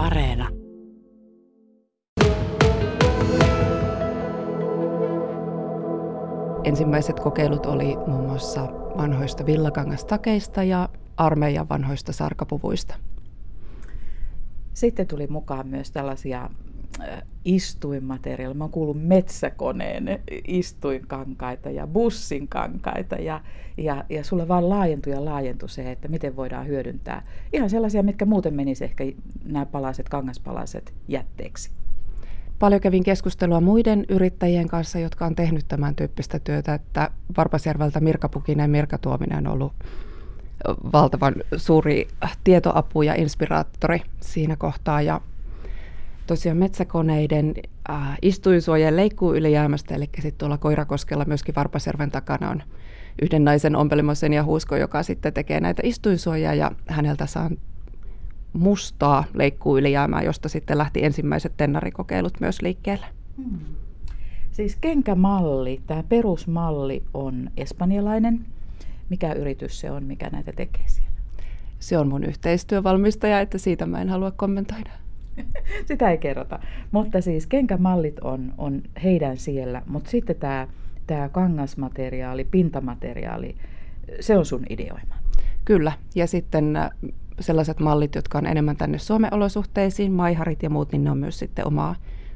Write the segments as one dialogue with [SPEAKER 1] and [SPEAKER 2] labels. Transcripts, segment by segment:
[SPEAKER 1] Areena.
[SPEAKER 2] Ensimmäiset kokeilut oli muun muassa vanhoista villakangastakeista ja armeijan vanhoista sarkapuvuista.
[SPEAKER 3] Sitten tuli mukaan myös tällaisia istuinmateriaaleja. Mä oon kuullut metsäkoneen istuinkankaita ja bussin kankaita ja, ja, ja sulla vaan laajentui ja laajentui se, että miten voidaan hyödyntää ihan sellaisia, mitkä muuten menisi ehkä nämä palaset, kangaspalaset jätteeksi.
[SPEAKER 2] Paljon kävin keskustelua muiden yrittäjien kanssa, jotka on tehnyt tämän tyyppistä työtä, että Varpasjärveltä Mirka Pukinen ja Mirka Tuominen on ollut valtavan suuri tietoapu ja inspiraattori siinä kohtaa. Ja tosiaan metsäkoneiden äh, istuinsuojen leikkuu ylijäämästä, eli sitten tuolla Koirakoskella myöskin Varpasjärven takana on yhden naisen ompelimosen ja huusko, joka sitten tekee näitä istuinsuojia ja häneltä saan mustaa leikkuu ylijäämää, josta sitten lähti ensimmäiset tennarikokeilut myös liikkeelle. Hmm.
[SPEAKER 3] Siis kenkämalli, tämä perusmalli on espanjalainen. Mikä yritys se on, mikä näitä tekee siellä?
[SPEAKER 2] Se on mun yhteistyövalmistaja, että siitä mä en halua kommentoida.
[SPEAKER 3] Sitä ei kerrota. Mutta siis kenkämallit on, on heidän siellä, mutta sitten tämä, tämä kangasmateriaali, pintamateriaali, se on sun ideoima.
[SPEAKER 2] Kyllä, ja sitten äh, sellaiset mallit, jotka on enemmän tänne Suomen olosuhteisiin, maiharit ja muut, niin ne on myös sitten omaa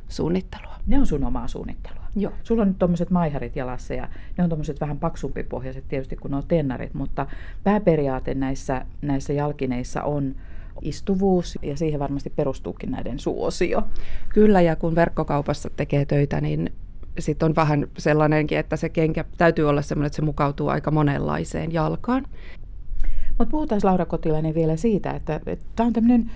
[SPEAKER 2] suunnittelua.
[SPEAKER 3] Ne on sun omaa suunnittelua?
[SPEAKER 2] Joo.
[SPEAKER 3] Sulla on nyt tuommoiset maiharit jalassa ja ne on tuommoiset vähän paksumpipohjaiset tietysti kuin ne on tennarit, mutta pääperiaate näissä, näissä jalkineissa on istuvuus ja siihen varmasti perustuukin näiden suosio.
[SPEAKER 2] Kyllä ja kun verkkokaupassa tekee töitä, niin sitten on vähän sellainenkin, että se kenkä täytyy olla sellainen, että se mukautuu aika monenlaiseen jalkaan.
[SPEAKER 3] Mutta puhutaan Laura Kotilainen vielä siitä, että tämä on tämmöinen,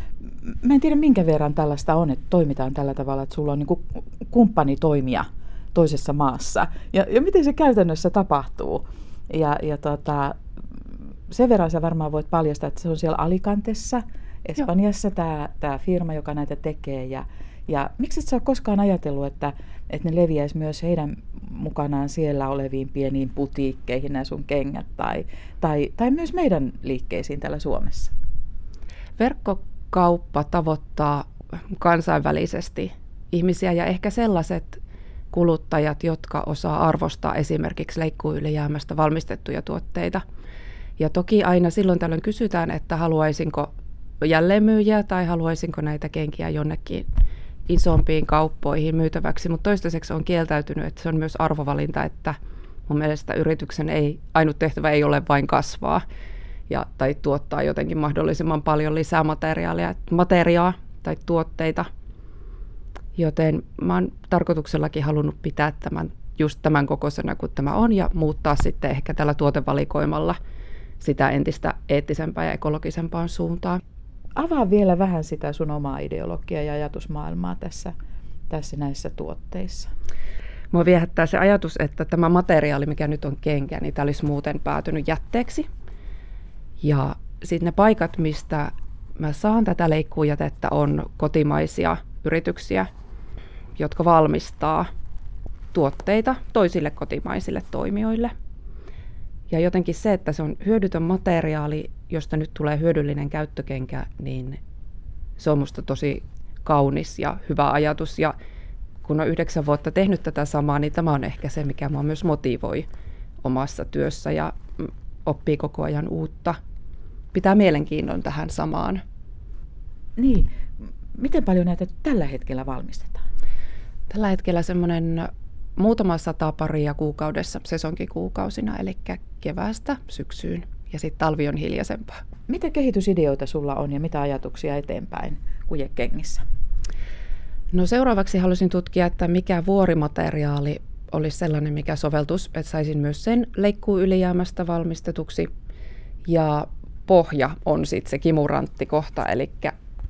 [SPEAKER 3] mä en tiedä minkä verran tällaista on, että toimitaan tällä tavalla, että sulla on niin kumppani toimia toisessa maassa. Ja, ja miten se käytännössä tapahtuu? Ja, ja tota, sen verran sä varmaan voit paljastaa, että se on siellä Alicantessa, Espanjassa tämä, tämä firma, joka näitä tekee. Ja, ja miksi et sä ole koskaan ajatellut, että, että ne leviäisi myös heidän mukanaan siellä oleviin pieniin putiikkeihin nämä sun kengät tai, tai, tai myös meidän liikkeisiin täällä Suomessa?
[SPEAKER 2] Verkkokauppa tavoittaa kansainvälisesti ihmisiä ja ehkä sellaiset kuluttajat, jotka osaa arvostaa esimerkiksi leikkuylijäämästä valmistettuja tuotteita. Ja toki aina silloin tällöin kysytään, että haluaisinko jälleenmyyjiä tai haluaisinko näitä kenkiä jonnekin isompiin kauppoihin myytäväksi, mutta toistaiseksi on kieltäytynyt, että se on myös arvovalinta, että mun mielestä yrityksen ei, ainut tehtävä ei ole vain kasvaa ja, tai tuottaa jotenkin mahdollisimman paljon lisää materiaalia, materiaa tai tuotteita. Joten mä oon tarkoituksellakin halunnut pitää tämän just tämän kokoisena kuin tämä on ja muuttaa sitten ehkä tällä tuotevalikoimalla sitä entistä eettisempää ja ekologisempaan suuntaan
[SPEAKER 3] avaa vielä vähän sitä sun omaa ideologiaa ja ajatusmaailmaa tässä, tässä näissä tuotteissa.
[SPEAKER 2] Mua viehättää se ajatus, että tämä materiaali, mikä nyt on kenkä, niin tämä olisi muuten päätynyt jätteeksi. Ja sitten ne paikat, mistä mä saan tätä leikkuujätettä, on kotimaisia yrityksiä, jotka valmistaa tuotteita toisille kotimaisille toimijoille. Ja jotenkin se, että se on hyödytön materiaali, josta nyt tulee hyödyllinen käyttökenkä, niin se on musta tosi kaunis ja hyvä ajatus. Ja kun on yhdeksän vuotta tehnyt tätä samaa, niin tämä on ehkä se, mikä mua myös motivoi omassa työssä ja oppii koko ajan uutta. Pitää mielenkiinnon tähän samaan.
[SPEAKER 3] Niin. Miten paljon näitä tällä hetkellä valmistetaan?
[SPEAKER 2] Tällä hetkellä semmoinen muutama sata paria kuukaudessa, kuukausina, eli keväästä syksyyn ja sitten talvi on hiljaisempaa.
[SPEAKER 3] Mitä kehitysideoita sulla on ja mitä ajatuksia eteenpäin kujekengissä?
[SPEAKER 2] No seuraavaksi haluaisin tutkia, että mikä vuorimateriaali olisi sellainen, mikä soveltus, että saisin myös sen leikkuu ylijäämästä valmistetuksi. Ja pohja on sitten se kimurantti kohta, eli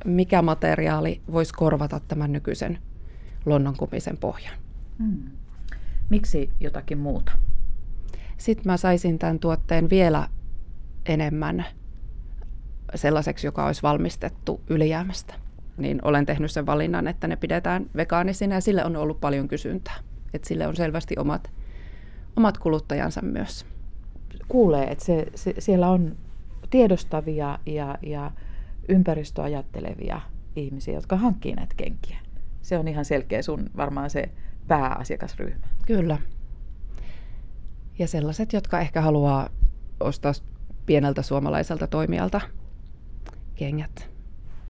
[SPEAKER 2] mikä materiaali voisi korvata tämän nykyisen luonnonkumisen pohjan. Hmm.
[SPEAKER 3] Miksi jotakin muuta?
[SPEAKER 2] Sitten mä saisin tämän tuotteen vielä enemmän sellaiseksi, joka olisi valmistettu ylijäämästä. Niin olen tehnyt sen valinnan, että ne pidetään vegaanisina ja sille on ollut paljon kysyntää. Että sille on selvästi omat, omat kuluttajansa myös.
[SPEAKER 3] Kuulee, että se, se, siellä on tiedostavia ja, ja ympäristöajattelevia ihmisiä, jotka hankkii näitä kenkiä. Se on ihan selkeä sun varmaan se pääasiakasryhmä.
[SPEAKER 2] Kyllä. Ja sellaiset, jotka ehkä haluaa ostaa pieneltä suomalaiselta toimijalta kengät